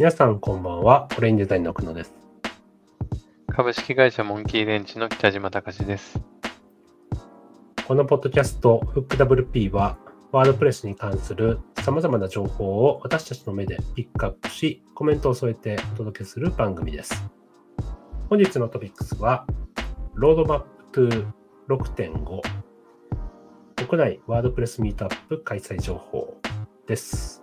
皆さんこんばんは。オレインデザインの久野です。株式会社モンキーレンチの北島隆です。このポッドキャスト FookWP は、ワードプレスに関する様々な情報を私たちの目でピックアップし、コメントを添えてお届けする番組です。本日のトピックスは、ロードマップ2 6.5国内ワードプレスミートアップ開催情報です。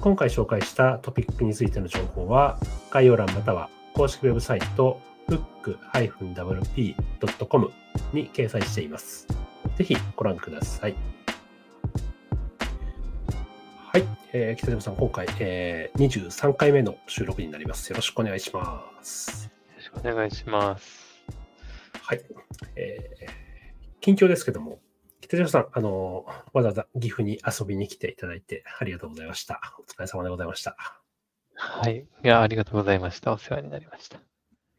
今回紹介したトピックについての情報は、概要欄または公式ウェブサイト book-wp.com に掲載しています。ぜひご覧ください。はい、えー北島さん、今回、えー23回目の収録になります。よろしくお願いします。よろしくお願いします。はい、えー近況ですけども、北島さん、あのわざわざ岐阜に遊びに来ていただいてありがとうございました。お疲れ様でございました。はい。いや、ありがとうございました。お世話になりました。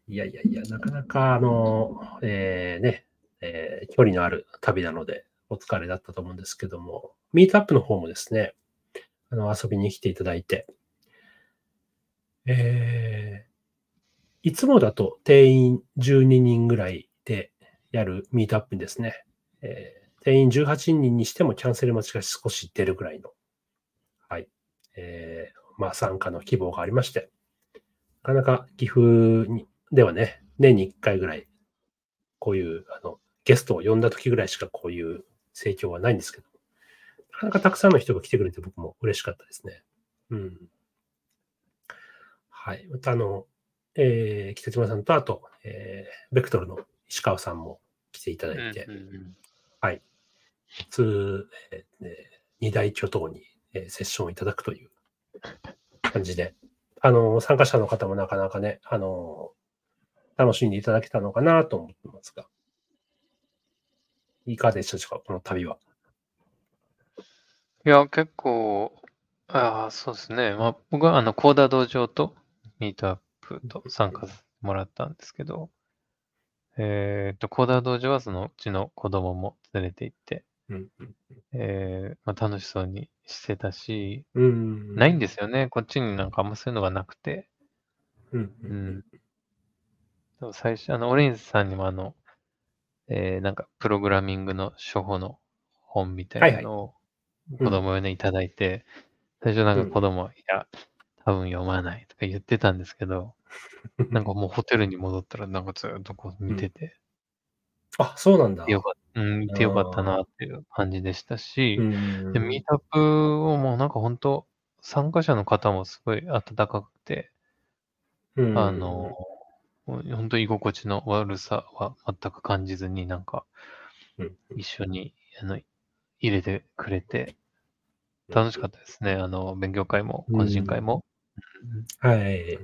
いやいやいや、なかなか、あの、えーね、えー距離のある旅なので、お疲れだったと思うんですけども、ミートアップの方もですね、あの、遊びに来ていただいて、えーいつもだと定員12人ぐらいでやるミートアップにですね、えー定員18人にしてもキャンセル待ちが少し出るぐらいの、はい、えーまあ参加の希望がありまして、なかなか岐阜にではね、年に1回ぐらい、こういうあのゲストを呼んだ時ぐらいしかこういう盛況はないんですけど、なかなかたくさんの人が来てくれて僕も嬉しかったですね。うん。はい。またあの、えー北島さんとあと、えーベクトルの石川さんも来ていただいて、うん普通、えーね二大巨頭に、えーセッションをいただくという感じで、あの、参加者の方もなかなかね、あの、楽しんでいただけたのかなと思ってますが、いかがでしたでしょうか、この旅は。いや、結構、ああ、そうですね。まあ、僕は、あの、コーダ道場とミートアップと参加もらったんですけど、えっと、コーダ道場はそのうちの子供も連れて行って、うんうんえーまあ、楽しそうにしてたし、うん。ないんですよね。こっちになんかあんまそういうのがなくて。うん。ううんん。でも最初、あの、オレンジさんにもあの、えーなんか、プログラミングの初歩の本みたいなのをい子供用にいただいて、最初なんうんか子供は、いや、多分読まないとか言ってたんですけど、なんかもうホテルに戻ったらなんかずっとこう見てて、あ、そうなんだ。よかった、うん、見てよかったなっていう感じでしたし、うんで、ミートアップをもうなんか本当参加者の方もすごい温かくて、うんあの、本当居心地の悪さは全く感じずに、なんかうん、一緒にあの入れてくれて、楽しかったですね。あの、勉強会も、懇親会も。はい。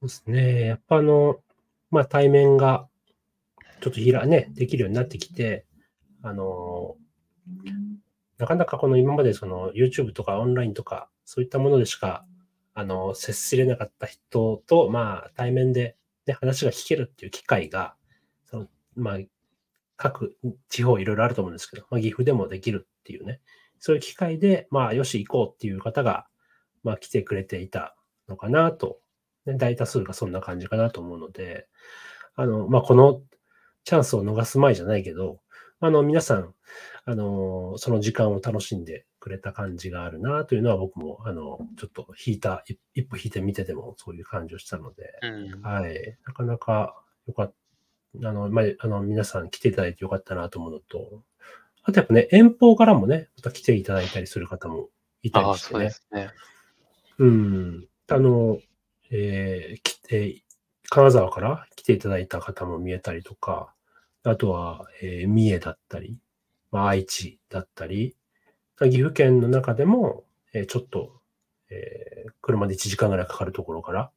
そうですね。やっぱあの、まあ対面がちょっとひらね、できるようになってきて、あの、なかなかこの今までその YouTube とかオンラインとかそういったものでしか、あの、接しれなかった人と、まあ対面で、ね、話が聞けるっていう機会が、その、まあ、各地方いろいろあると思うんですけど、まあ、岐阜でもできるっていうね、そういう機会で、まあ、よし行こうっていう方が、まあ、来てくれていたのかなと、ね、大多数がそんな感じかなと思うので、あの、まあ、このチャンスを逃す前じゃないけど、あの、皆さん、あの、その時間を楽しんでくれた感じがあるなというのは僕も、あの、ちょっと引いた、一一歩引いて見ててもそういう感じをしたので、うん。はい。なかなかよかった。あの、まあ、あの、皆さん来ていただいてよかったなと思うのと、あとやっぱね、遠方からもね、また来ていただいたりする方もいたりしてねそうで。すね。うん。あの、えー来て、金沢から来ていただいた方も見えたりとか、あとは、えー三重だったり、まあ、愛知だったり、岐阜県の中でも、えーちょっと、えー車で1時間ぐらいかかるところから、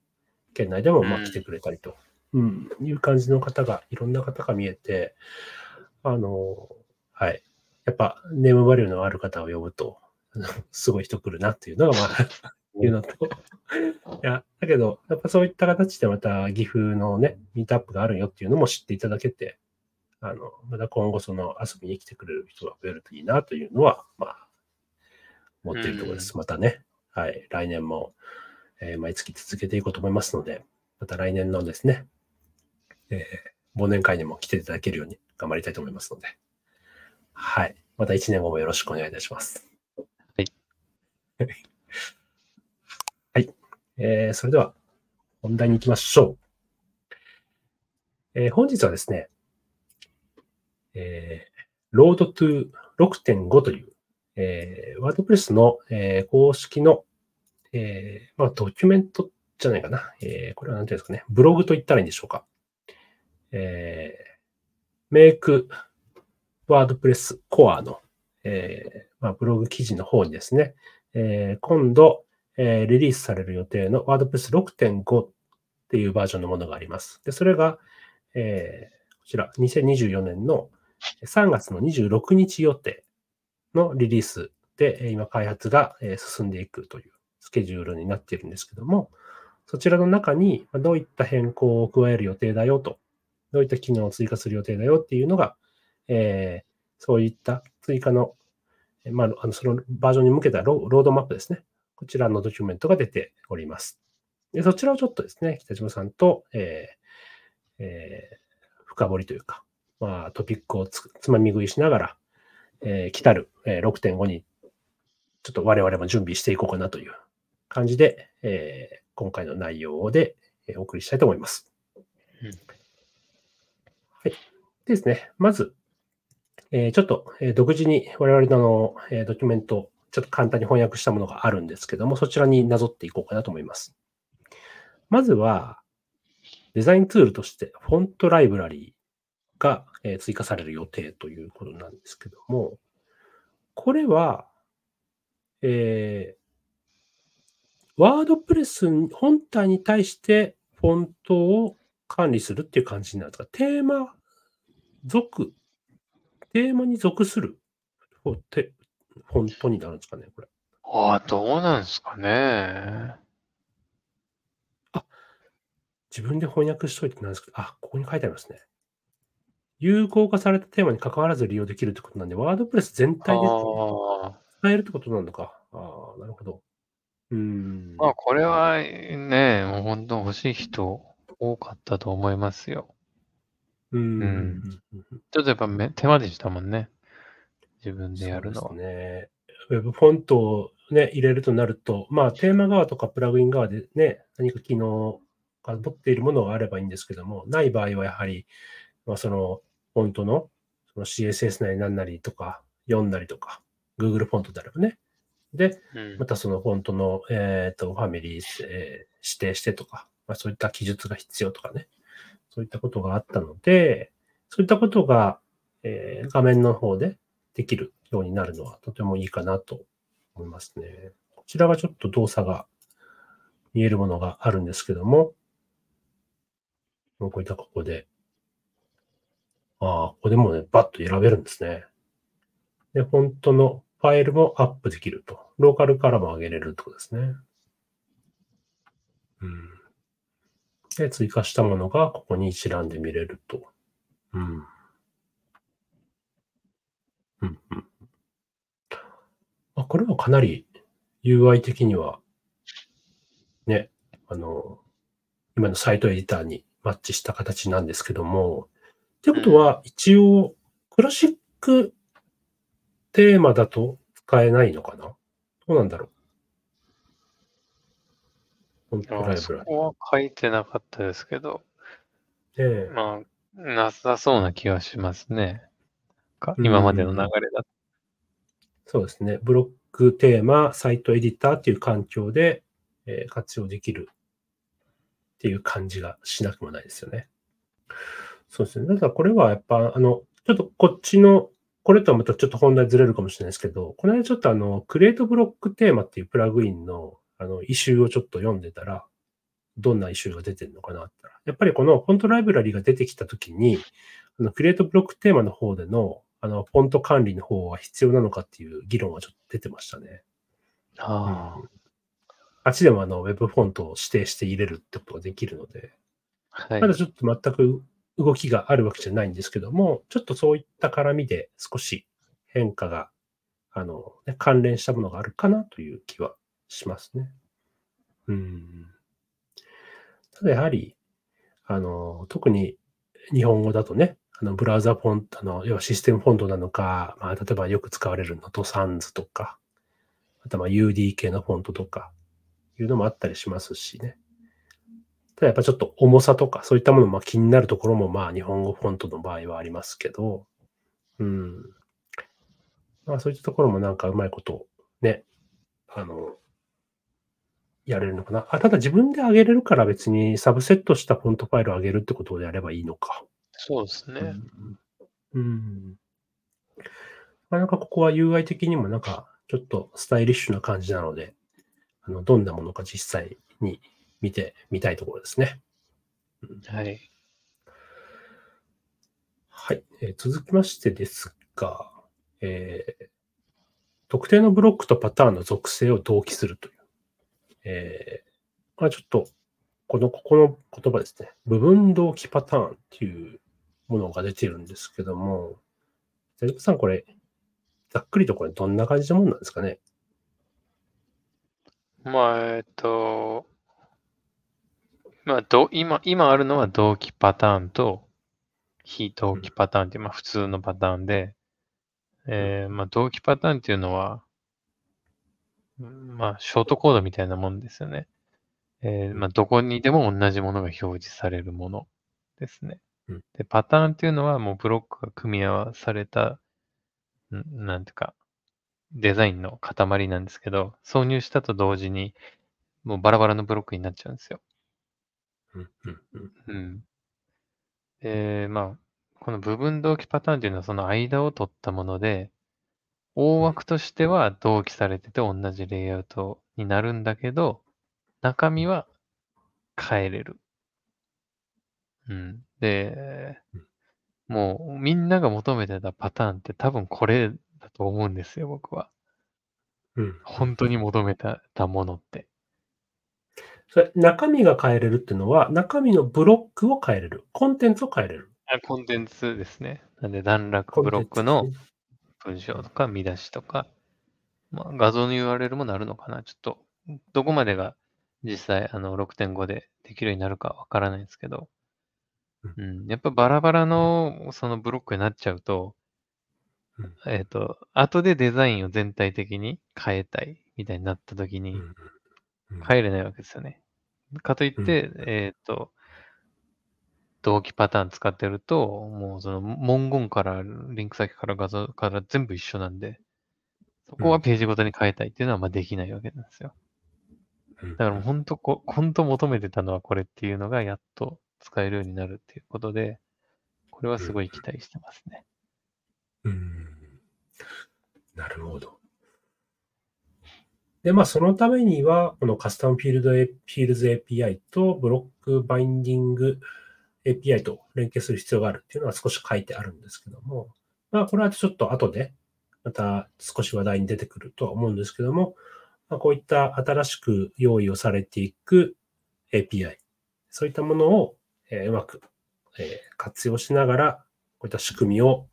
県内でもまあうん来てくれたりと、うん、いう感じの方が、いろんな方が見えて、あの、はい。やっぱ、ネームバリューのある方を呼ぶと、すごい人来るなっていうのが、まあ、いうのと、いや、だけど、やっぱそういった形でまた岐阜のね、ミートアップがあるよっていうのも知っていただけて、あの、また今後その遊びに来てくれる人が増えるといいなというのは、まあ、思っているところです。またね、はい、来年もえー毎月続けていこうと思いますので、また来年のですね、えー忘年会にも来ていただけるように頑張りたいと思いますので、はい。また1年後もよろしくお願いいたします。はい。はい。えーそれでは、本題に行きましょう。えー本日はですね、えー、ロードトゥ6.5という、えー、ワードプレスの、えー公式の、えーまあ、ドキュメントじゃないかな。えーこれは何ていうんですかね。ブログと言ったらいいんでしょうか。えー、メイクワードプレスコアの、えーまあ、ブログ記事の方にですね、えー今度、えーリリースされる予定のワードプレス6.5っていうバージョンのものがあります。で、それが、えーこちら、2024年の3月の26日予定のリリースで、今開発が進んでいくというスケジュールになっているんですけども、そちらの中にどういった変更を加える予定だよと、どういった機能を追加する予定だよっていうのが、えーそういった追加の、まあ、のそのバージョンに向けたロロードマップですね。こちらのドキュメントが出ております。でそちらをちょっとですね、北島さんと、えーえー深掘りというか、まあ、トピックをつつまみ食いしながら、えー来たる、えー6.5に、ちょっと我々も準備していこうかなという感じで、えー今回の内容で、えーお送りしたいと思います。うんはい。でですね、まず、えーちょっと、えー独自に我々のあの、えードキュメント、ちょっと簡単に翻訳したものがあるんですけども、そちらになぞっていこうかなと思います。まずは、デザインツールとして、フォントライブラリーがえー追加される予定ということなんですけども、これは、えーワードプレス本体に対してフォントを管理するっていう感じになるんですかテーマ、属、テーマに属するフォントになるんですかね、これ。ああ、どうなんですかね。自分で翻訳しといてなんですけど、あ、ここに書いてありますね。有効化されたテーマに関わらず利用できるってことなんで、ワードプレス全あ体であ、使えるってことなのか。ああ、なるほど。うーん。まあ、これはね、もう本当欲しい人多かったと思いますよ。うーん。うんうんちょっとやっぱめ手間でしたもんね。自分でやるのはそう。ですね。ウェブフォントをね、入れるとなると、まあ、テーマ側とかプラグイン側でね、何か機能が持っているものがあればいいんですけども、ない場合はやはり、まあ、その、フォントのその CSS なり何なりとか、読んだりとか、Google フォントであればね。で、うんまたそのフォントの、えっ、と、ファミリー、えー指定してとか、まあ、そういった記述が必要とかね。そういったことがあったので、そういったことが、えー画面の方でできるようになるのはとてもいいかなと思いますね。こちらがちょっと動作が見えるものがあるんですけども、こういったここで、ああ、ここでもうね、バッと選べるんですね。で、フォントのファイルもアップできると。ローカルからも上げれるってことですね。うん。で、追加したものがここに一覧で見れると。うん。うん、うん。あ、これはかなり UI 的には、ね、あの、今のサイトエディターにマッチした形なんですけども、ってことは、一応、クラシックテーマだと使えないのかな？どうなんだろう？本当ライあそブラリこは書いてなかったですけど、ー。ねまあ、なさそうな気がしますね。今までの流れだと。そうですね。ブロックテーマ、サイトエディターっていう環境で、えー活用できるっていう感じがしなくもないですよね。そうですね。ただこれはやっぱ、あの、ちょっとこっちの、これとはまたちょっと本題ずれるかもしれないですけど、この間ちょっとあの、クリエイトブロックテーマっていうプラグインの、あの、イシューをちょっと読んでたら、どんなイシューが出てるのかなってやっぱりこのフォントライブラリが出てきたときに、あの、クリエイトブロックテーマの方での、あの、フォント管理の方は必要なのかっていう議論はちょっと出てましたね。ああっちでもあの、ウェブフォントを指定して入れるってことができるので、あ、はいま。だちょっと全く動きがあるわけじゃないんですけども、ちょっとそういった絡みで少し変化が、あの、ね、関連したものがあるかなという気はしますね。うん。ただやはり、あの、特に日本語だとね、あの、ブラウザフォントの、要はシステムフォントなのか、まあ、例えばよく使われるのとサンズとか、あとまあ UD 系のフォントとか、いうのもあったりしますしね。ただやっぱちょっと重さとか、そういったものもまあ気になるところもまあ日本語フォントの場合はありますけど、うん。まあそういったところもなんかうまいことね、あの、やれるのかな。あ、ただ自分で上げれるから別にサブセットしたフォントファイルを上げるってことでやればいいのか。そうですね。うん。うん。まあ、なんかここは UI 的にもなんかちょっとスタイリッシュな感じなので、あの、どんなものか実際に見てみたいところですね。はい。はい。えー続きましてですが、えー特定のブロックとパターンの属性を同期するという。えーまあ、ちょっと、この、ここの言葉ですね。部分同期パターンっていうものが出てるんですけども、ジャリコさん、これ、ざっくりとこれどんな感じのものなんですかね？まあ、えっと、まあ、ど今、今あるのは同期パターンと非同期パターンっていう、まあ、普通のパターンで、えーまあ、同期パターンっていうのは、うんまあ、ショートコードみたいなもんですよね。えーまあ、どこにでも同じものが表示されるものですねうん。で、パターンっていうのはもうブロックが組み合わされた、んなんていうか、デザインの塊なんですけど、挿入したと同時に、もうバラバラのブロックになっちゃうんですよ。うん、うん、うん。うん。で、まあ、この部分同期パターンっていうのはその間を取ったもので、大枠としては同期されてて同じレイアウトになるんだけど、中身は変えれる。うん。で、もうみんなが求めてたパターンって多分これだと思うんですよ、僕は。うん。本当に求めたたものって。それ、中身が変えれるっていうのは、中身のブロックを変えれる。コンテンツを変えれる。あコンテンツですね。なんで段落ブロックの文章とか見出しとか、まあ、画像の URL もなるのかな。ちょっと、どこまでが実際あの6.5でできるようになるかわからないんですけど、うん、やっぱバラバラのそのブロックになっちゃうと、うんえっ、と、後でデザインを全体的に変えたいみたいになった時に変えれないわけですよね。かといって、えっ、と、同期パターン使ってると、もうその文言からリンク先から画像から全部一緒なんで、そこはページごとに変えたいっていうのはまあできないわけなんですよ。うんだから本当こ、本当求めてたのはこれっていうのがやっと使えるようになるっていうことで、これはすごい期待してますね。うんなるほど。で、まあ、そのためには、このカスタムフィールド、フィールズ API とブロックバインディング API と連携する必要があるっていうのは少し書いてあるんですけども、まあ、これはちょっと後で、また少し話題に出てくるとは思うんですけども、まあ、こういった新しく用意をされていく API、そういったものを、うまく、活用しながら、こういった仕組みを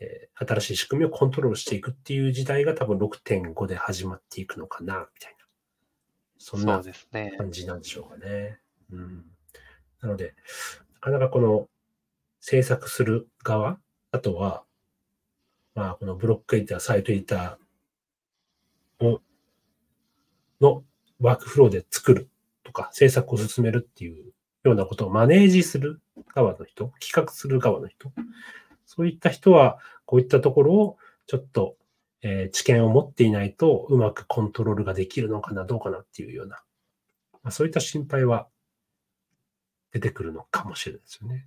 えー新しい仕組みをコントロールしていくっていう時代が多分6.5で始まっていくのかな、みたいな。そんそな。感じなんでしょうかね。うん。なので、なかなかこの制作する側、あとは、まあ、このブロックエディター、サイトエディターを、のワークフローで作るとか、制作を進めるっていうようなことをマネージする側の人、企画する側の人、そういった人は、こういったところをちょっと、えー知見を持っていないとうまくコントロールができるのかな、どうかなっていうような、まあ、そういった心配は出てくるのかもしれないですよね。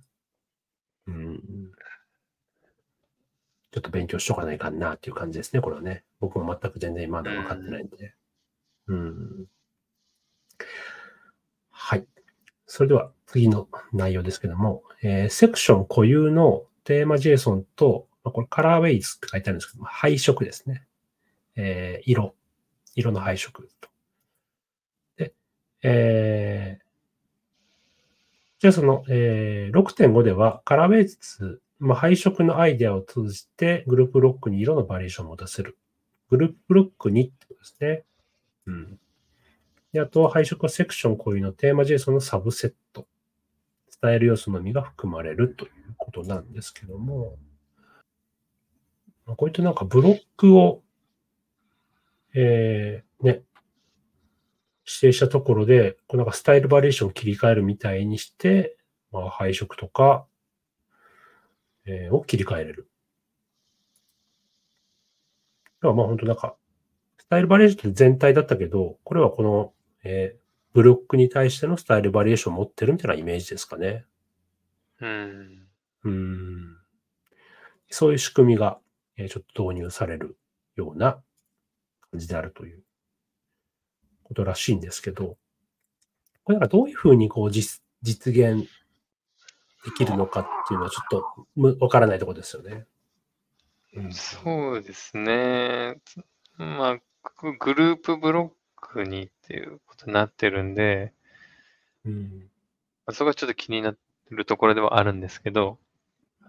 うん。ちょっと勉強しとかないかなっていう感じですね、これはね。僕も全く全然まだ分かってないんで。うん。はい。それでは次の内容ですけども、えーセクション固有のテーマ JSON と、まあ、これカラーウェイズって書いてあるんですけど、配色ですね。えー色。色の配色と。で、えーじゃあその、えー6.5ではカラーウェイズ、まあ、配色のアイデアを通じてグループロックに色のバリエーションを持たせる。グループロックにってことですね。うん。であと配色はセクション固有のテーマ JSON のサブセット。伝える要素のみが含まれるということなんですけども、こういったなんかブロックを、えー、ね、指定したところで、こうなんかスタイルバリエーションを切り替えるみたいにして、まあ、配色とか、えーを切り替えれる。まあ本当なんか、スタイルバリエーションって全体だったけど、これはこの、えーブロックに対してのスタイルバリエーションを持ってるみたいなイメージですかね。うん。うん。そういう仕組みが、えーちょっと導入されるような感じであるということらしいんですけど、これなんかどういうふうにこう実実現できるのかっていうのはちょっとむわからないところですよね。うんそうですね。つまあ、ググループブロックにっていうことになってるんで、うん。まあそこがちょっと気になるところではあるんですけど、あ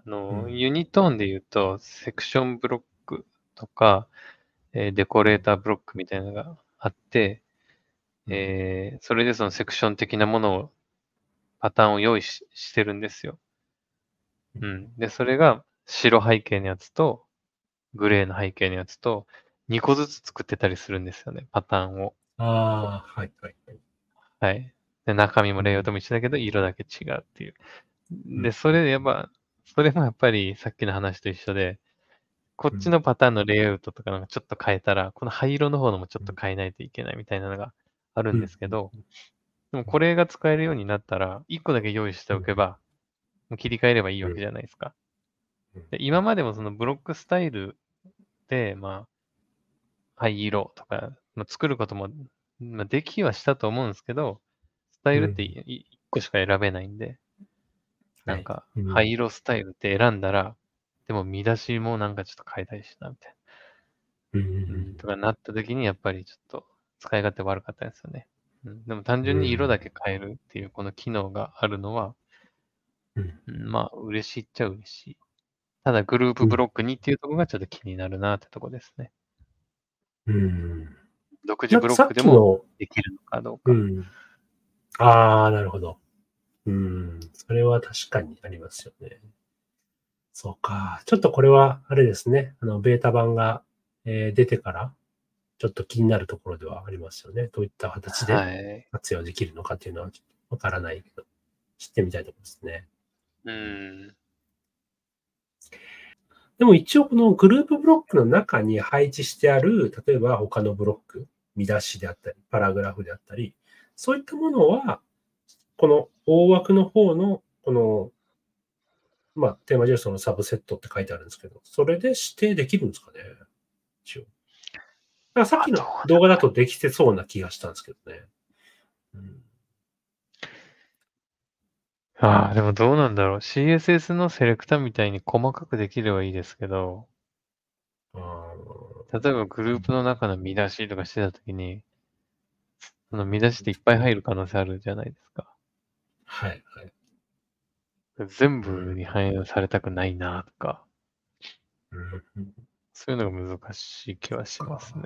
の、うんユニトーンで言うと、セクションブロックとか、えーデコレーターブロックみたいなのがあって、えーそれでそのセクション的なものを、パターンを用意ししてるんですよ。うん。で、それが白背景のやつと、グレーの背景のやつと、2個ずつ作ってたりするんですよね、パターンを。ああ、はいはいはい。はい。で、中身もレイアウトも一緒だけど、色だけ違うっていう。んで、それでやっぱ、それもやっぱりさっきの話と一緒で、こっちのパターンのレイアウトとかなんかちょっと変えたら、この灰色の方のもちょっと変えないといけないみたいなのがあるんですけど、でもこれが使えるようになったら、1個だけ用意しておけば、もう切り替えればいいわけじゃないですか。うん。で今までもそのブロックスタイルで、まあ、灰色とか、まあ、作ることも、まあ、できはしたと思うんですけど、スタイルってうん。1個しか選べないんで、なんか灰色スタイルって選んだら、でも見出しもなんかちょっと変えたいしな、みたいな。うんん、とかなった時に、やっぱりちょっと使い勝手悪かったですよね。うん、でも単純に色だけ変えるっていうこの機能があるのは、うんうんまあ、嬉しいっちゃ嬉しい。ただ、グループブロックにっていうところがちょっと気になるなってとこですね。うん。独自ブロックでもできるのかどうか。うん。ああ、なるほど。うん。それは確かにありますよね。そうか。ちょっとこれは、あれですね。あの、ベータ版が、えー出てから、ちょっと気になるところではありますよね。どういった形ではい。活用できるのかっていうのはちょっとわからないけど、知ってみたいところですね。うん。でも一応このグループブロックの中に配置してある、例えば他のブロック、見出しであったり、パラグラフであったり、そういったものは、この大枠の方の、この、まあ、テーマ JSON のサブセットって書いてあるんですけど、それで指定できるんですかね？一応。だからさっきの動画だとできてそうな気がしたんですけどね。うん、ああ、でもどうなんだろう。CSS のセレクタみたいに細かくできればいいですけど、あ例えばグループの中の見出しとかしてたときに、その見出しっていっぱい入る可能性あるじゃないですか。ーはい、はい。全部に反映されたくないなとか、うんそういうのが難しい気はしますね。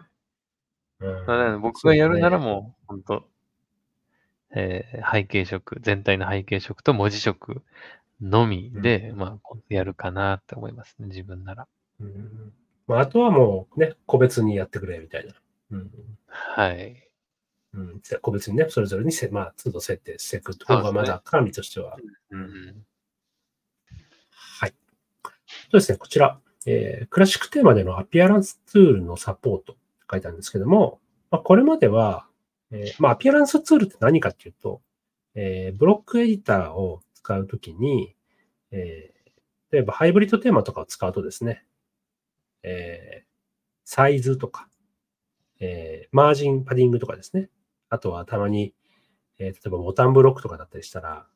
うん僕がやるならもう、本当えー背景色、全体の背景色と文字色のみで、うんまあ、やるかなって思いますね、自分なら。ねうんまあ、あとはもうね、個別にやってくれみたいな。うんはい。うん、個別にね、それぞれにせ、まあ、都度設定していく方がまだ管理としては。うん。はい。そうですね、こちら、えークラシックテーマでのアピアランスツールのサポート書いてあるんですけども、まあ、これまでは、えーまあ、アピアランスツールって何かっていうと、えーブロックエディターを使うときに、えー例えばハイブリッドテーマとかを使うとですね、えーサイズとか、えーマージン、パディングとかですね。あとはたまに、えー例えばボタンブロックとかだったりしたら、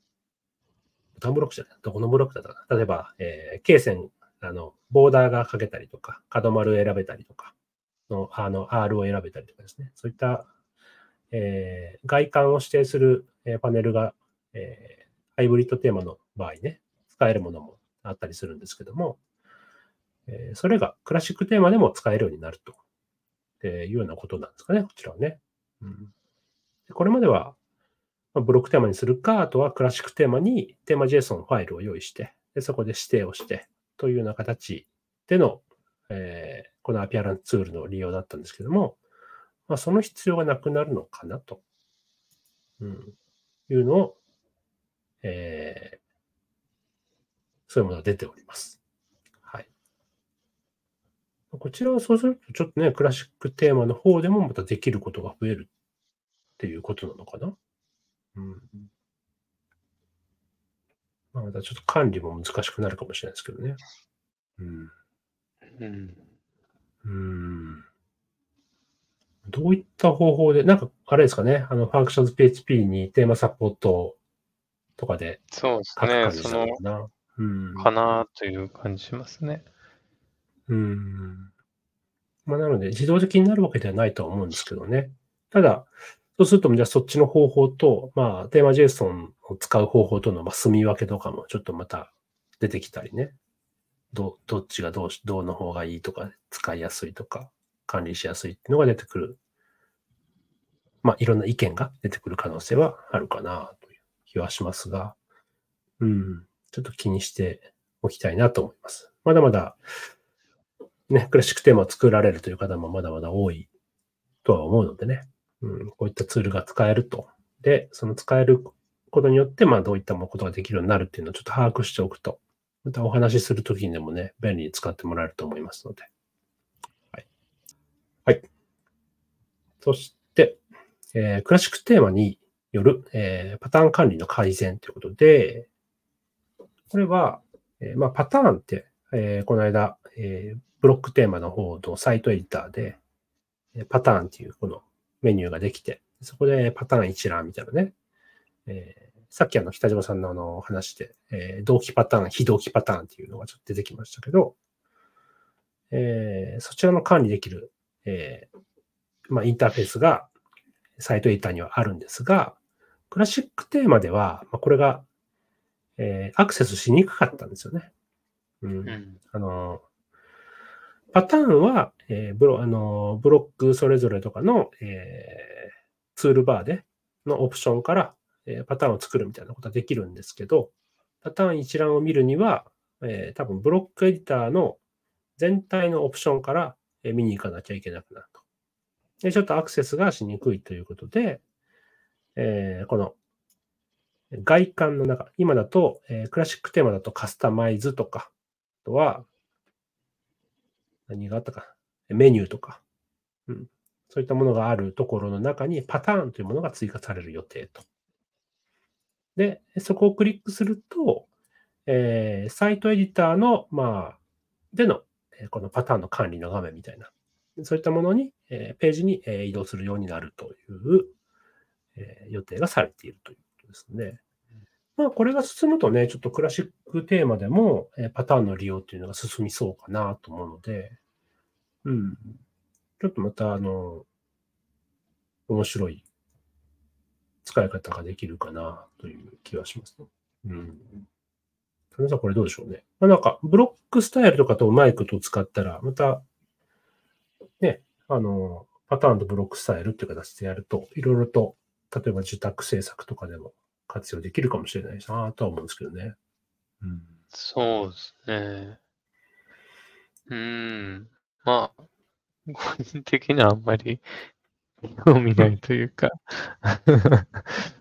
ボタンブロックじゃない、どこのブロックだったかな。例えば、えー、経線、あの、ボーダーが書けたりとか、角丸を選べたりとか、の、あの、R を選べたりとかですね。そういった、えー外観を指定する、えパネルが、えハイブリッドテーマの場合ね、使えるものもあったりするんですけども、えそれがクラシックテーマでも使えるようになると、えいうようなことなんですかね、こちらはね。うんこれまでは、ブロックテーマにするか、あとはクラシックテーマにテーマ JSON ファイルを用意して、でそこで指定をしてというような形での、えー、このアピアランツールの利用だったんですけども、まあ、その必要がなくなるのかなと、うん、いうのを、えー、そういうものが出ております。はい。こちらはそうすると、ちょっとね、クラシックテーマの方でもまたできることが増えるっていうことなのかな。うん。まあ、またちょっと管理も難しくなるかもしれないですけどね。うん。うん。うん。どういった方法で、なんか、あれですかね、あの、 functions PHP に theme support とかでそうですね、その、うん、かなという感じしますね。うん。まあ、なので、自動的になるわけではないとは思うんですけどね。ただ、そうすると、じゃあそっちの方法と、まあ、 theme JSON を使う方法との、まあ、住み分けとかもちょっとまた出てきたりね。ど、どっちがどうし、どうの方がいいとか、使いやすいとか、管理しやすいっていうのが出てくる。まあ、いろんな意見が出てくる可能性はあるかなという気はしますが、うん、ちょっと気にしておきたいなと思います。まだまだ、ね、クラシックテーマを作られるという方もまだまだ多いとは思うのでね、うん、こういったツールが使えると。で、その使えることによって、まあ、どういったことができるようになるっていうのをちょっと把握しておくと、またお話しするときにでもね、便利に使ってもらえると思いますので。はい。はい。そして、えー、クラシックテーマによる、えー、パターン管理の改善ということで、これは、えー、まあ、パターンって、えー、この間、えー、ブロックテーマの方のサイトエディターで、パターンっていうこのメニューができて、そこでパターン一覧みたいなね、えー、さっきあの北島さんのあの話で、えー、同期パターン、非同期パターンっていうのがちょっと出てきましたけど、えー、そちらの管理できる、えー、まあ、インターフェースがサイトエディターにはあるんですが、クラシックテーマでは、まあ、これが、えー、アクセスしにくかったんですよね。うん。うん、あの、パターンは、えー、ブロあのブロックそれぞれとかの、えー、ツールバーでのオプションからえパターンを作るみたいなことはできるんですけど、パターン一覧を見るには、えー、多分ブロックエディターの全体のオプションから見に行かなきゃいけなくなると。で、ちょっとアクセスがしにくいということで、えー、この外観の中、今だと、えー、クラシックテーマだとカスタマイズとか、あとは、何があったか、メニューとか、うん、そういったものがあるところの中にパターンというものが追加される予定と。で、そこをクリックすると、えー、サイトエディターの、まあ、での、えこのパターンの管理の画面みたいな、そういったものに、えー、ページに、え、移動するようになるという、え、予定がされているということですね。まあ、これが進むとね、ちょっとクラシックテーマでも、えパターンの利用っていうのが進みそうかなと思うので、うん。ちょっとまた、あの、面白い使い方ができるかなという気はしますね。うん。田中さん、これどうでしょうね。まあ、なんか、ブロックスタイルとかとマイクと使ったら、また、ね、あの、パターンとブロックスタイルっていう形でやると、いろいろと、例えば受託制作とかでも活用できるかもしれないなとは思うんですけどね。うん、そうですね。うん。まあ、個人的にはあんまり 興味ないというか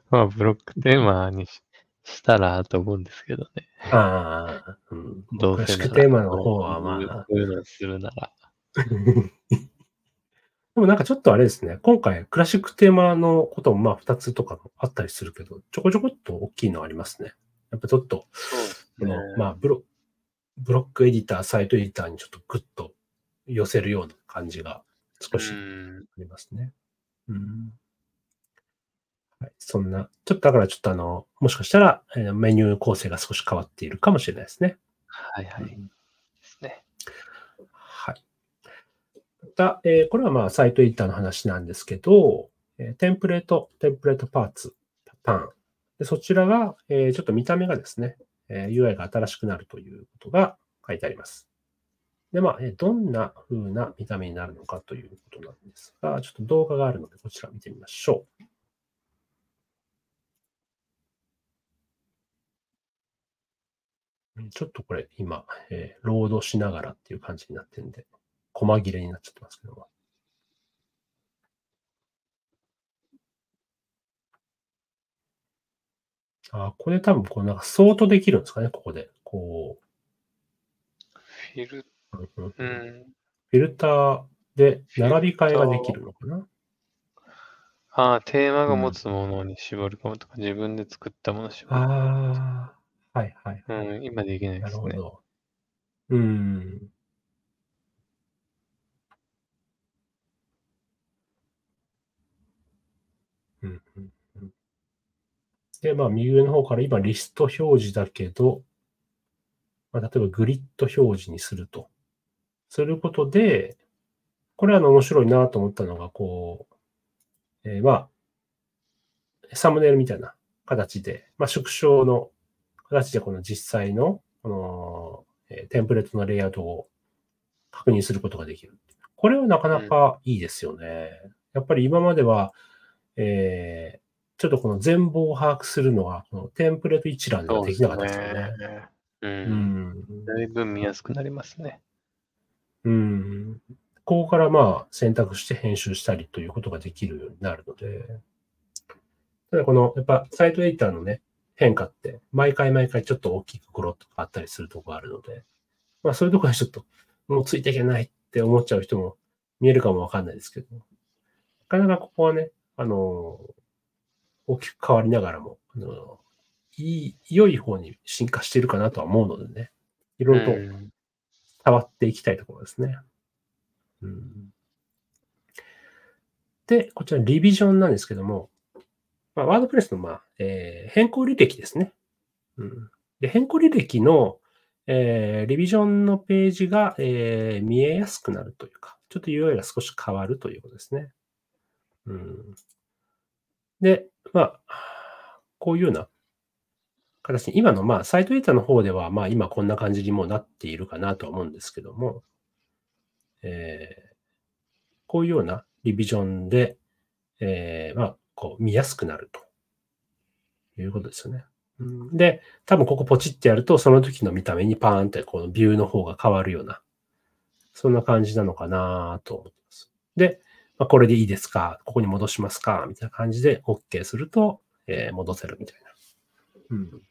まあ、ブロックテーマにししたらと思うんですけどね。ああ、うん。どうせなら。テーマの方はまあ。そういうのするなら。でもなんかちょっとあれですね。今回、クラシックテーマのこともまあ2つとかあったりするけど、ちょこちょこっと大きいのありますね。やっぱちょっと、そのまあブロ、ブロックエディター、サイトエディターにちょっとグッと寄せるような感じが少しありますね。うん。はい、そんな、ちょっとだからちょっとあの、もしかしたら、えー、メニュー構成が少し変わっているかもしれないですね。はいはい。ですた、えー、これはまあサイトエディターの話なんですけど、えテンプレート、テンプレートパーツ、パターン。でそちらが、えー、ちょっと見た目がですね、え UI が新しくなるということが書いてあります。で、まあ、えどんな風な見た目になるのかということなんですが、ちょっと動画があるので、こちら見てみましょう。ちょっとこれ今、えー、ロードしながらっていう感じになってるんで、細切れになっちゃってますけども。あ、これ多分こうなんかソートできるんですかね、ここで。こう。フィル、うん、フィルターで並び替えができるのかな？ああ、テーマが持つものに絞り込むとか、うん、自分で作ったものを絞り込む。ああ、はいはい、はい、うん、今できないですね。なるほど。うん。うんうんうん、で、まあ、右上の方から今、リスト表示だけど、まあ、例えばグリッド表示にすると。することで、これは面白いなと思ったのが、こう、えー、まあ、サムネイルみたいな形で、まあ、縮小の形でこの実際の、この、えー、テンプレートのレイアウトを確認することができる。これはなかなかいいですよね。やっぱり今までは、えー、ちょっとこの全貌を把握するのは、このテンプレート一覧ではできなかったですよね。うねうん。だいぶ見やすくなりますね。うん。ここからまあ選択して編集したりということができるようになるので、ただこの、やっぱサイトエディターのね、変化って、毎回毎回ちょっと大きくグロッとあったりするところがあるので、まあそういうところはちょっと、もうついていけないって思っちゃう人も見えるかもわかんないですけど、なかなかここはね、あの、大きく変わりながらも、あの、いい、良い方に進化しているかなとは思うのでね、いろいろと変わっていきたいところですね。うん、で、こちらリビジョンなんですけども、まあ、ワードプレスの、まあえー、変更履歴ですね。うん、で変更履歴の、えー、リビジョンのページが、えー、見えやすくなるというか、ちょっと UI が少し変わるということですね。うん、で、まあ、こういうような形に、今のまあサイトデータの方では、まあ今こんな感じにもなっているかなとは思うんですけども、えー、こういうようなリビジョンで、えー、まあ、こう見やすくなるということですよね。で、多分ここポチってやると、その時の見た目にパーンってこのビューの方が変わるような、そんな感じなのかなと思ってます。で、まあ、これでいいですか？ここに戻しますか？みたいな感じで OK すると、えー、戻せるみたいな。うん。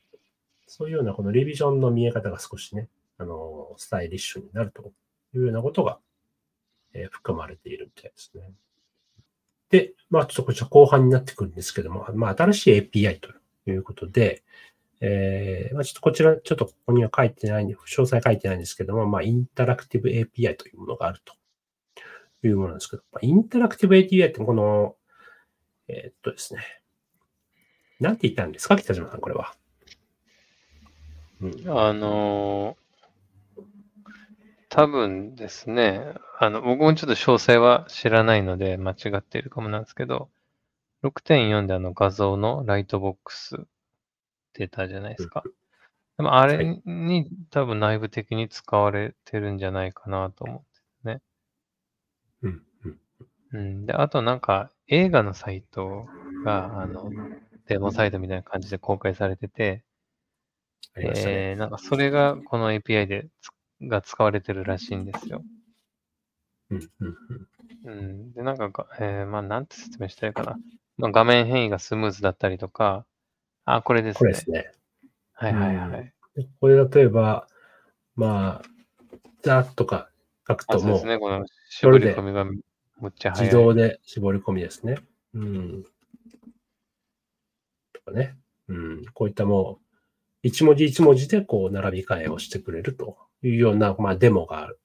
そういうようなこのリビジョンの見え方が少しね、あの、スタイリッシュになるというようなことが、えー、含まれているみたいですね。で、まあ、ちょっとこちら後半になってくるんですけども、まあ、新しい API ということで、えー、まあ、ちょっとこちら、ちょっとここには書いてないんで、詳細書いてないんですけども、まあ、インタラクティブ API というものがあるというものなんですけど、まあ、インタラクティブ API ってこの、えー、っとですね、なんて言ったんですか、北島さん、これは。うん、あのー、多分ですね、あの、僕もちょっと詳細は知らないので間違っているかもなんですけど、6.4であの画像のライトボックス出たじゃないですか。でもあれに多分内部的に使われてるんじゃないかなと思ってね。うん。うん。で、あとなんか映画のサイトが、あの、デモサイトみたいな感じで公開されてて、ね、えー、なんかそれがこの API でが使われてるらしいんですよ。うんうんうん。で、なんか、えー、まあ、なんて説明したいかな。まあ、画面変異がスムーズだったりとか、あ、これですね。これですね。はいはいはい。うん、これ例えば、まあ、ザとか書くともう、そうですね、この絞り込みがむっちゃ早い。自動で絞り込みですね。うん。とかね。うん。こういったもう、一文字一文字でこう並び替えをしてくれるというような、まあ、デモがある。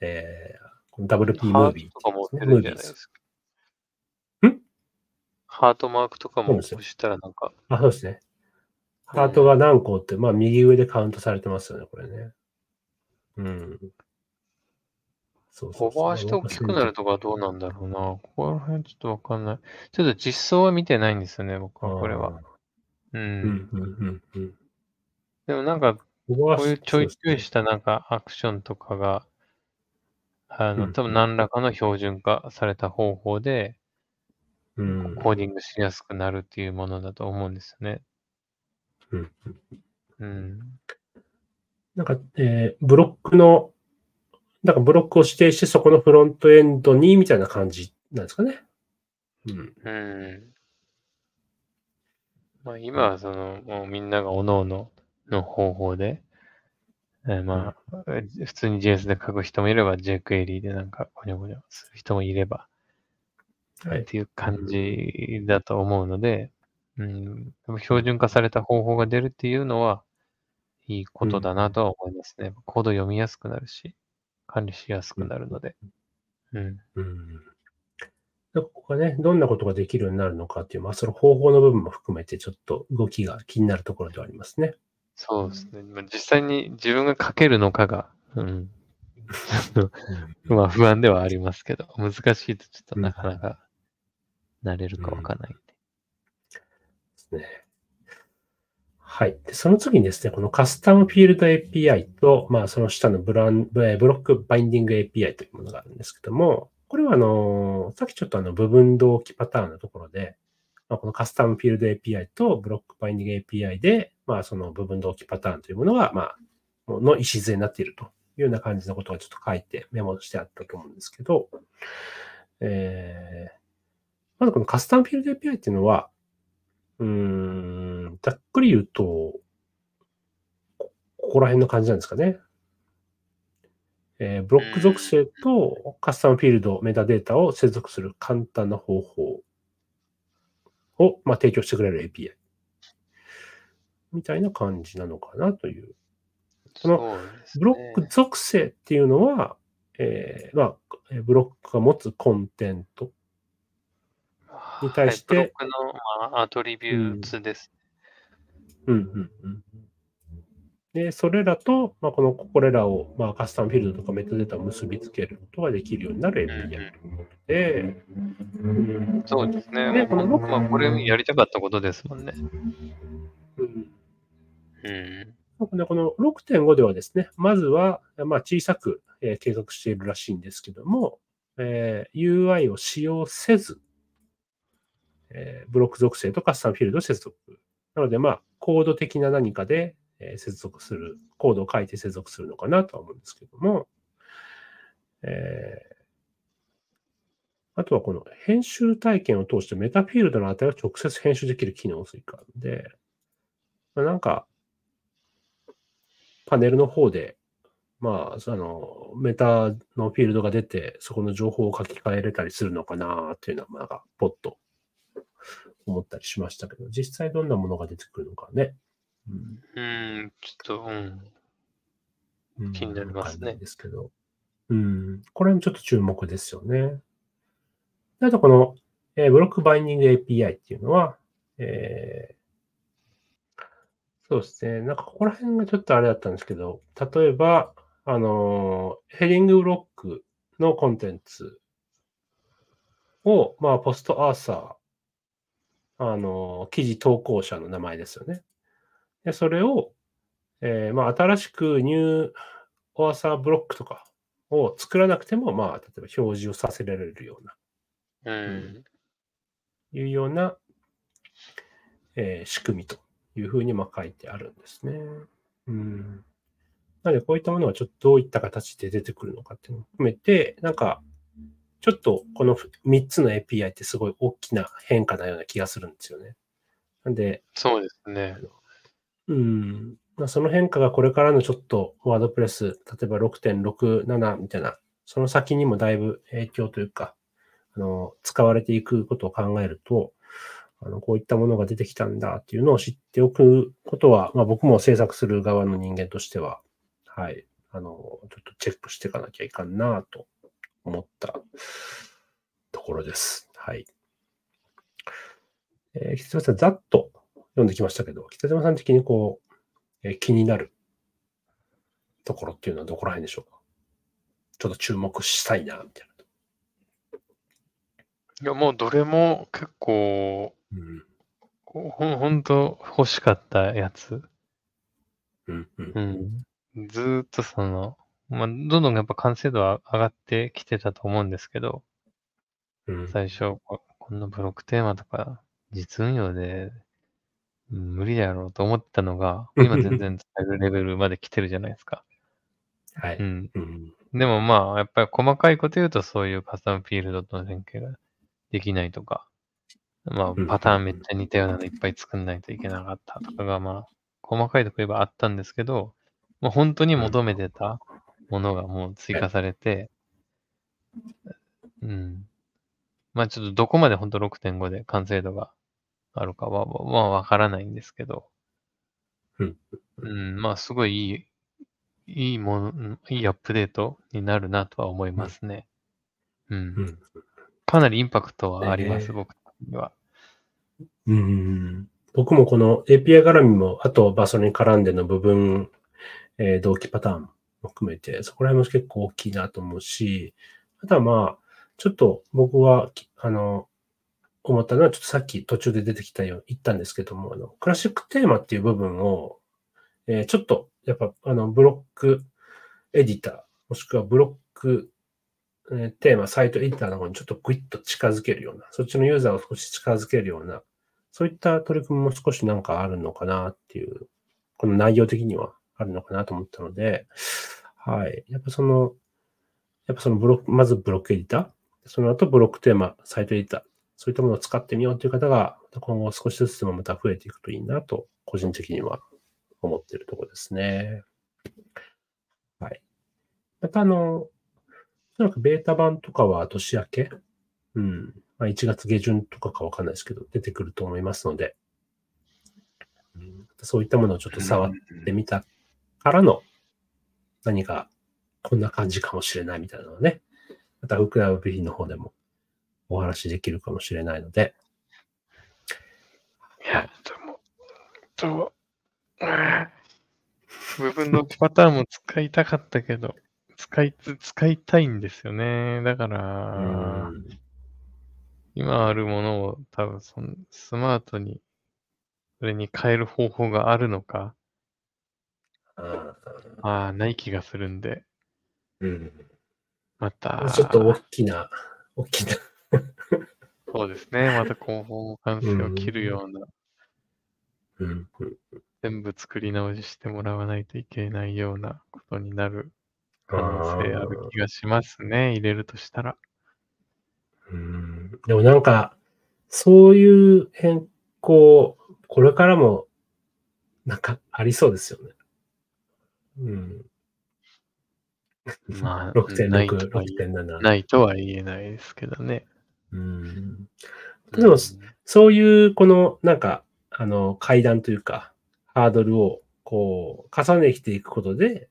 えー、WP ムービー、ね、とかも出るんじゃないですか。んハートマークとかも押したらなんか。あ、そうですね。ハートが何個って、まあ右上でカウントされてますよね、これね。うん。そうそうそうオーバーして大きくなるとかどうなんだろうな。ここら辺ちょっとわかんない。ちょっと実装は見てないんですよね、僕は、これは。うん。でもなんか、こういうちょいちょいしたなんかアクションとかが、あの、多分何らかの標準化された方法で、うん、コーディングしやすくなるっていうものだと思うんですよね。うん。うん。なんか、えーブロックの、なんかブロックを指定してそこのフロントエンドにみたいな感じなんですかね。うん。うん。まあ今はその、もうみんなが各々の方法で、えーまあ、えー普通に JS で書く人もいれば jQuery でなんかゴニョゴニョする人もいれば、はいっていう感じだと思うので、うん、でも標準化された方法が出るっていうのは、いいことだなとは思いますね。コード読みやすくなるし、管理しやすくなるので。うん。うん。でここがね、どんなことができるようになるのかっていう、まあ、その方法の部分も含めて、ちょっと動きが気になるところではありますね。そうですね。まあ、実際に自分が書けるのかが、うん。まあ不安ではありますけど、難しいとちょっとなかなか慣れるかわかんないんで。ですね。はい。でその次にですね、このカスタムフィールド API と、まあ、その下のブランブロックバインディング API というものがあるんですけども、これはあの、さっきちょっとあの部分同期パターンのところで、まあ、このカスタムフィールド API とブロックバインディング API で、まあ、その部分同期パターンというものが、まあ、の礎になっているというような感じのことがちょっと書いてメモしてあったと思うんですけど、えー、まずこのカスタムフィールド API っていうのは、うーん、ざっくり言うと、こここら辺の感じなんですかね。えーブロック属性とカスタムフィールド、メタデータを接続する簡単な方法を、まあ、提供してくれる API。みたいな感じなのかなという。そうですねブロック属性っていうのは、えーまあ、えーブロックが持つコンテント。に対してはいブロックの、まあ、アトリビューツです。うんうんうん。で、それらと、まあ、この、これらを、まあ、カスタムフィールドとかメタデータを結びつけることができるようになる API ということで、うんそうですね。ねこのロックまあ、これやりたかったことですもんね。うんうん。この6.5ではですね、まずは、まあ、小さく、えー計画しているらしいんですけども、えー UI を使用せず、えブロック属性とカスタムフィールド接続。なので、まあ、コード的な何かで、え接続する、コードを書いて接続するのかなとは思うんですけども、えーあとはこの編集体験を通してメタフィールドの値を直接編集できる機能追加で、まあ、なんか、パネルの方で、まあ、その、メタのフィールドが出て、そこの情報を書き換えれたりするのかなっていうのは、まあ、ポッと思ったりしましたけど、実際どんなものが出てくるのかね。うんうん、ちょっと、うん。うん気になりますねですけど。うん。これもちょっと注目ですよね。であと、この、えーブロックバインディング API っていうのは、えーそうですね。なんかここら辺がちょっとあれだったんですけど、例えば、あのーヘディングブロックのコンテンツを、まあ、ポストアーサー、あのー記事投稿者の名前ですよね。で、それを、えーまあ、新しくニューオアサーブロックとかを作らなくても、まあ、例えば表示をさせられるような、うん。いうような、えー仕組みというふうにまあ書いてあるんですね。うん。なので、こういったものがちょっとどういった形で出てくるのかっていうのを含めて、なんか、ちょっとこの3つの API ってすごい大きな変化なような気がするんですよね。なんで、そうですね。うん。まあ、その変化がこれからのちょっとワードプレス、例えば6.67みたいな、その先にもだいぶ影響というか、あの、使われていくことを考えると、あの、こういったものが出てきたんだっていうのを知っておくことは、まあ僕も制作する側の人間としては、はい、あの、ちょっとチェックしていかなきゃいかんなと思ったところです。はい。えー、北島さん、ざっと読んできましたけど、北島さん的にこう、えー気になるところっていうのはどこら辺でしょうか？ちょっと注目したいな、みたいいや、もうどれも結構、な。うん。ほんほんと欲しかったやつ。うん、うんう。ん。ずーっとその、まあ、どんどんやっぱ完成度は上がってきてたと思うんですけど、うん。最初、ここんなブロックテーマとか、実運用でうん無理だろうと思ってたのが、今全然使えるレベルまで来てるじゃないですか。はい。うん。うん。でもまあ、やっぱり細かいこと言うと、そういうカスタムフィールドとの連携ができないとか、まうんあ、パターンめっちゃ似たようなのいっぱい作んないといけなかったとかが、まあ、細かいとこ言えばあったんですけど、もう本当に求めてたものがもう追加されて、うん。まあちょっとどこまで本当6.5で完成度があるかは、まあわからないんですけど、うん。うん、まあすごいいい、いいもの、うんいいアップデートになるなとは思いますね。うん。うん。かなりインパクトはあります、ね僕には。うん。僕もこの API 絡みも、あと、まあ、それに絡んでの部分、えー同期パターンも含めて、そこら辺も結構大きいなと思うし、あとはまあ、ちょっと僕は、あの、思ったのは、ちょっとさっき途中で出てきたよう、言ったんですけども、あの、クラシックテーマっていう部分を、えーちょっと、やっぱ、あの、ブロックエディター、もしくはブロック、えーテーマ、サイトエディターの方にちょっとグイッと近づけるような、そっちのユーザーを少し近づけるような、そういった取り組みも少しなんかあるのかなっていう、この内容的にはあるのかなと思ったので、はい。やっぱその、やっぱそのブロック、まずブロックエディター、その後ブロックテーマ、サイトエディター、そういったものを使ってみようという方が、今後少しずつでもまた増えていくといいなと、個人的には思っているところですね。はい。またあの、おそらくベータ版とかは年明け、うん。まあ、1月下旬とかかわかんないですけど、出てくると思いますので、うん、そういったものをちょっと触ってみたからの、何かこんな感じかもしれないみたいなのをね、また福山 B の方でもお話しできるかもしれないので、いや、でも、と、部分のパターンも使いたかったけど、使い、使いたいんですよね。だかうら、ん、今あるものを多分そのスマートに、それに変える方法があるのか、あああ、ない気がするんで、ーうん、また、ちょっと大きな、大きな、そうですね。また後方も完成を切るような、全部作り直ししてもらわないといけないようなことになる可能性ある気がしますね。入れるとしたら。うんでもなんか、そういう変更、これからも、なんかありそうですよね。うん。まあ、6.6、ないとは言え6.7。ないとは言えないですけどね。うん。でもうんそういう、この、なんか、あの、階段というか、ハードルを、こう、重ねていくことで、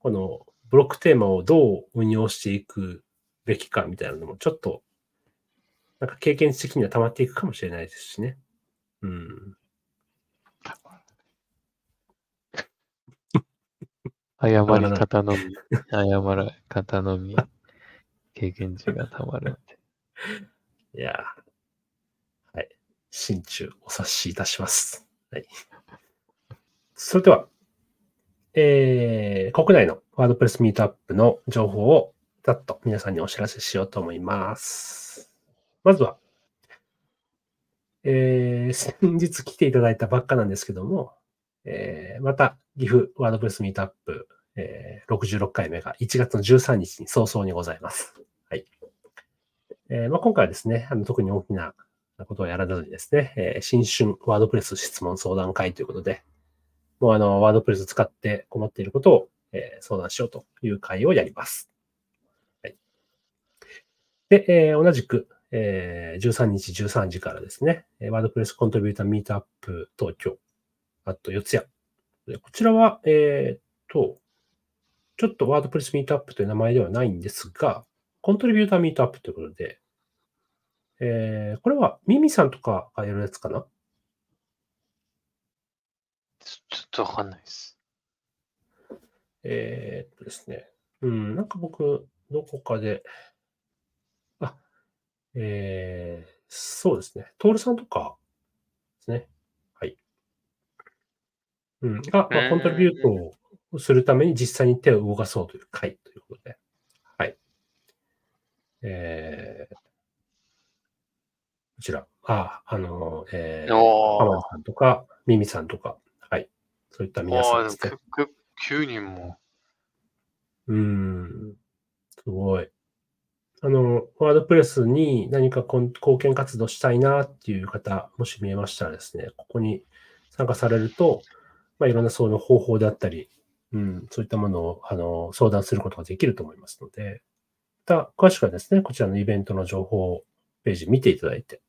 この、ブロックテーマをどう運用していくべきかみたいなのも、ちょっと、なんか経験値的には溜まっていくかもしれないですしね。うん。謝り方のみ、謝る方のみ、経験値がたまる。いやーはい。心中お察しいたします。はい。それでは、えー、国内のワードプレスミートアップの情報をざっと皆さんにお知らせしようと思います。まずは、えー、先日来ていただいたばっかなんですけども、えー、また、岐阜ワードプレスミートアップ、えー、66回目が1月の13日に早々にございます。はい。えーまあ、今回はですね、あの特に大きなことをやらずにですね、えー新春ワードプレス質問相談会ということで、もうあの、ワードプレス使って困っていることを、えー相談しようという会をやります。はい。で、えー同じく、えー13日13時からですね、えーワードプレスコントリビューターミートアップ東京、あと四谷。でこちらは、えーっと、ちょっとワードプレスミートアップという名前ではないんですが、コントリビューターミートアップということで、えー、これはミミさんとかがやるやつかな？ちょちょっとわかんないです。えーっとですね。うん、なんか僕、どこかで、あ、えー、そうですね。トールさんとかですね。はい。うん、が、まあ、コントリビュートをするために実際に手を動かそうという会ということで。はい。えー、こちら、あ、あの、えー、浜お田さんとか、ミミさんとか、はい。そういった皆さんですね。ああ、9人も。うーん。すごい。あの、ワードプレスに何か貢献活動したいなっていう方、もし見えましたらですね、ここに参加されると、まあ、いろんなその方法であったり、うん、そういったものをあの相談することができると思いますので、また詳しくはですね、こちらのイベントの情報ページ見ていただいて、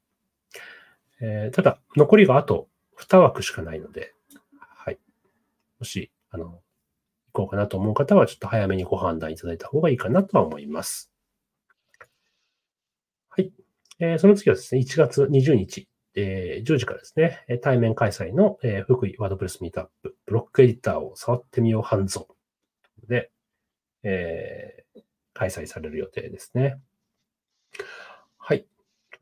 えーただ、残りがあと2枠しかないので、はい。もし、あの、行こうかなと思う方は、ちょっと早めにご判断いただいた方がいいかなとは思います。はい。えーその次はですね、1月20日、えー10時からですね、えー対面開催の、えー福井ワードプレスミートアップ、ブロックエディターを触ってみようハンズオンで、えー開催される予定ですね。はい。とり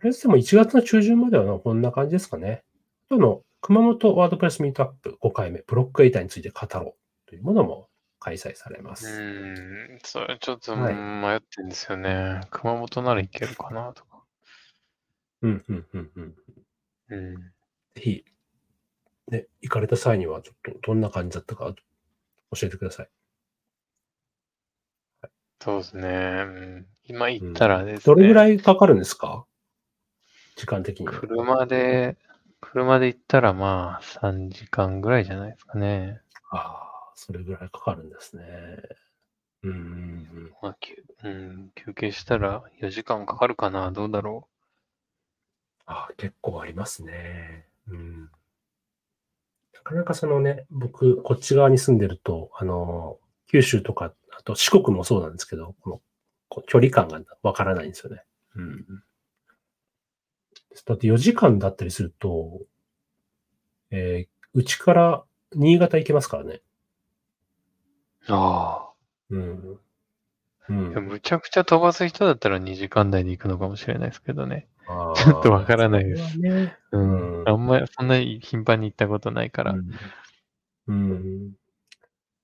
あえずでも1月の中旬まではこんな感じですかね。あの、熊本ワードプレスミートアップ5回目、ブロックエディターについて語ろうというものも開催されまうす。ーん、それちょっとはい迷ってるんですよね。熊本ならいけるかなとか。うん、うん、うん、うん。うん。ぜひ、ね、行かれた際には、ちょっとどんな感じだったか教えてください。そうですね。うん、今行ったらですね、どれぐらいかかるんですか？時間的には。車で、車で行ったらまあ3時間ぐらいじゃないですかね。ああ、それぐらいかかるんですね。うんうんうん。まあ、休うん、休憩したら4時間かかるかな。どうだろああ、結構ありますね。うん。なかなかそのね、僕、こっち側に住んでると、あの、九州とか、あと四国もそうなんですけど、このこう距離感がわからないんですよね。うん。だって4時間だったりすると、えーうちから新潟行けますからね。う。あうん。うん。むちゃくちゃ飛ばす人だったら2時間台で行くのかもしれないですけどね。あちょっとわからないですね。ううんん。あんまりそんなに頻繁に行ったことないから。うん。うん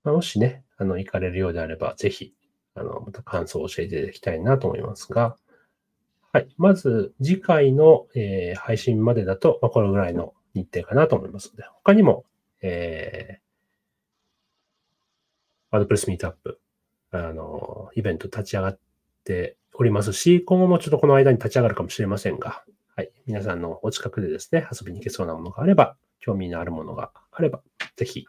まあ、もしね、あの、行かれるようであれば、ぜひ、あの、また感想を教えていただきたいなと思いますが、はい。まず、次回の、えー配信までだと、まあ、これぐらいの日程かなと思いますので、他にも、えー、ワードプレスミートアップ、あの、イベント立ち上がっておりますし、今後もちょっとこの間に立ち上がるかもしれませんが、はい。皆さんのお近くでですね、遊びに行けそうなものがあれば、興味のあるものがあれば、ぜひ、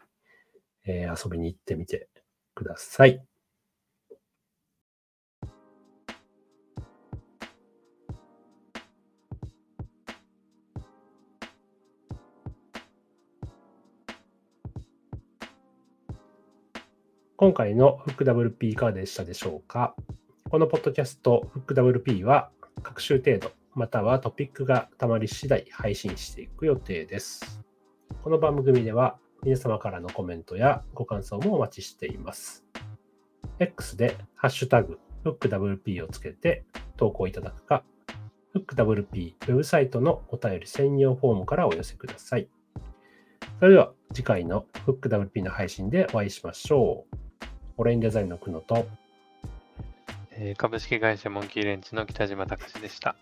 えー遊びに行ってみてください。今回のフック WP いかがでしたでしょうか？このポッドキャストフック WP は各週程度またはトピックがたまり次第配信していく予定です。この番組では皆様からのコメントやご感想もお待ちしています。X でハッシュタグ FookWP をつけて投稿いただくか、FookWP ウェブサイトのお便り専用フォームからお寄せください。それでは次回の FookWP の配信でお会いしましょう。オレインデザインの久野とえ株式会社モンキーレンチの北島拓司でした。